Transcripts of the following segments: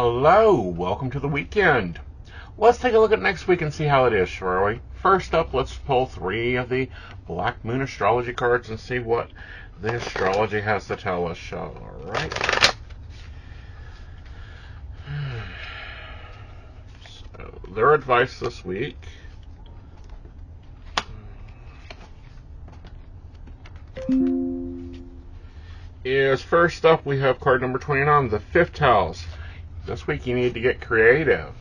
Hello, welcome to the weekend. Let's take a look at next week and see how it is, shall we? First up, let's pull three of the Black Moon astrology cards and see what the astrology has to tell us. shall we? Right. So, their advice this week. Is first up, we have card number 29, the fifth house. This week you need to get creative.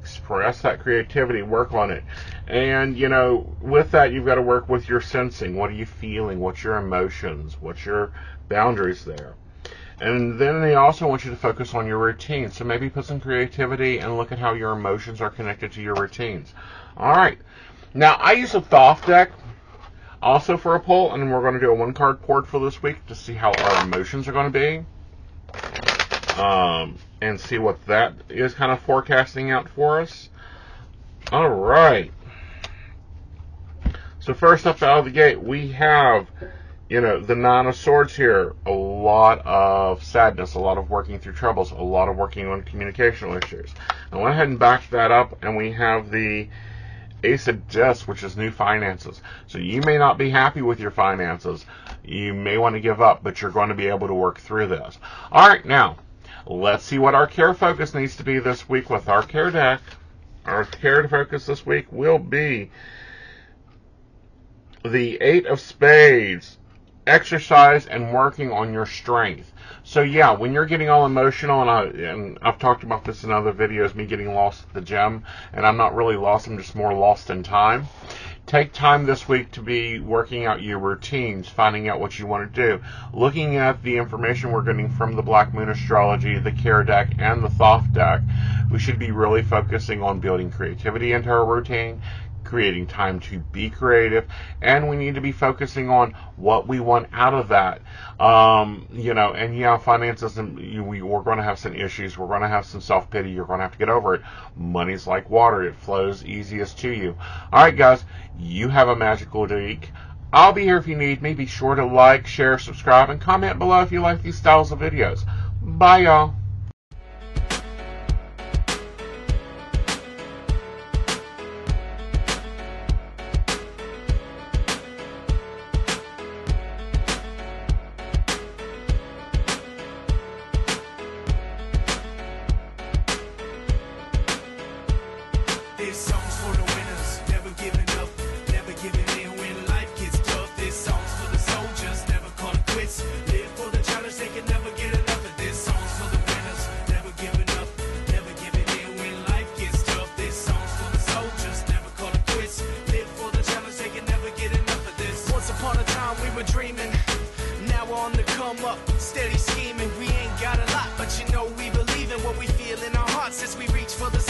Express that creativity, work on it. And, you know, with that, you've got to work with your sensing. What are you feeling? What's your emotions? What's your boundaries there? And then they also want you to focus on your routine. So maybe put some creativity and look at how your emotions are connected to your routines. All right. Now, I use a Thoth deck also for a poll, and we're going to do a one card port for this week to see how our emotions are going to be um, and see what that is kind of forecasting out for us. All right. So first up out of the gate, we have, you know, the Nine of Swords here. A lot of sadness, a lot of working through troubles, a lot of working on communicational issues. I went ahead and backed that up, and we have the Ace of Discs, which is new finances. So you may not be happy with your finances. You may want to give up, but you're going to be able to work through this. All right, now Let's see what our care focus needs to be this week with our care deck. Our care focus this week will be the Eight of Spades. Exercise and working on your strength. So yeah, when you're getting all emotional, and, I, and I've talked about this in other videos, me getting lost at the gym, and I'm not really lost, I'm just more lost in time. Take time this week to be working out your routines, finding out what you want to do, looking at the information we're getting from the Black Moon Astrology, the Care Deck, and the Thoth Deck. We should be really focusing on building creativity into our routine, creating time to be creative, and we need to be focusing on what we want out of that. Um, you know, and yeah, finances, and we, we're going to have some issues. We're going to have some self pity. You're going to have to get over it. Money's like water; it flows easiest to you. All right, guys, you have a magical week. I'll be here if you need me. Be sure to like, share, subscribe, and comment below if you like these styles of videos. Bye, y'all. were dreaming. Now we're on the come up, steady scheming. We ain't got a lot, but you know we believe in what we feel in our hearts as we reach for the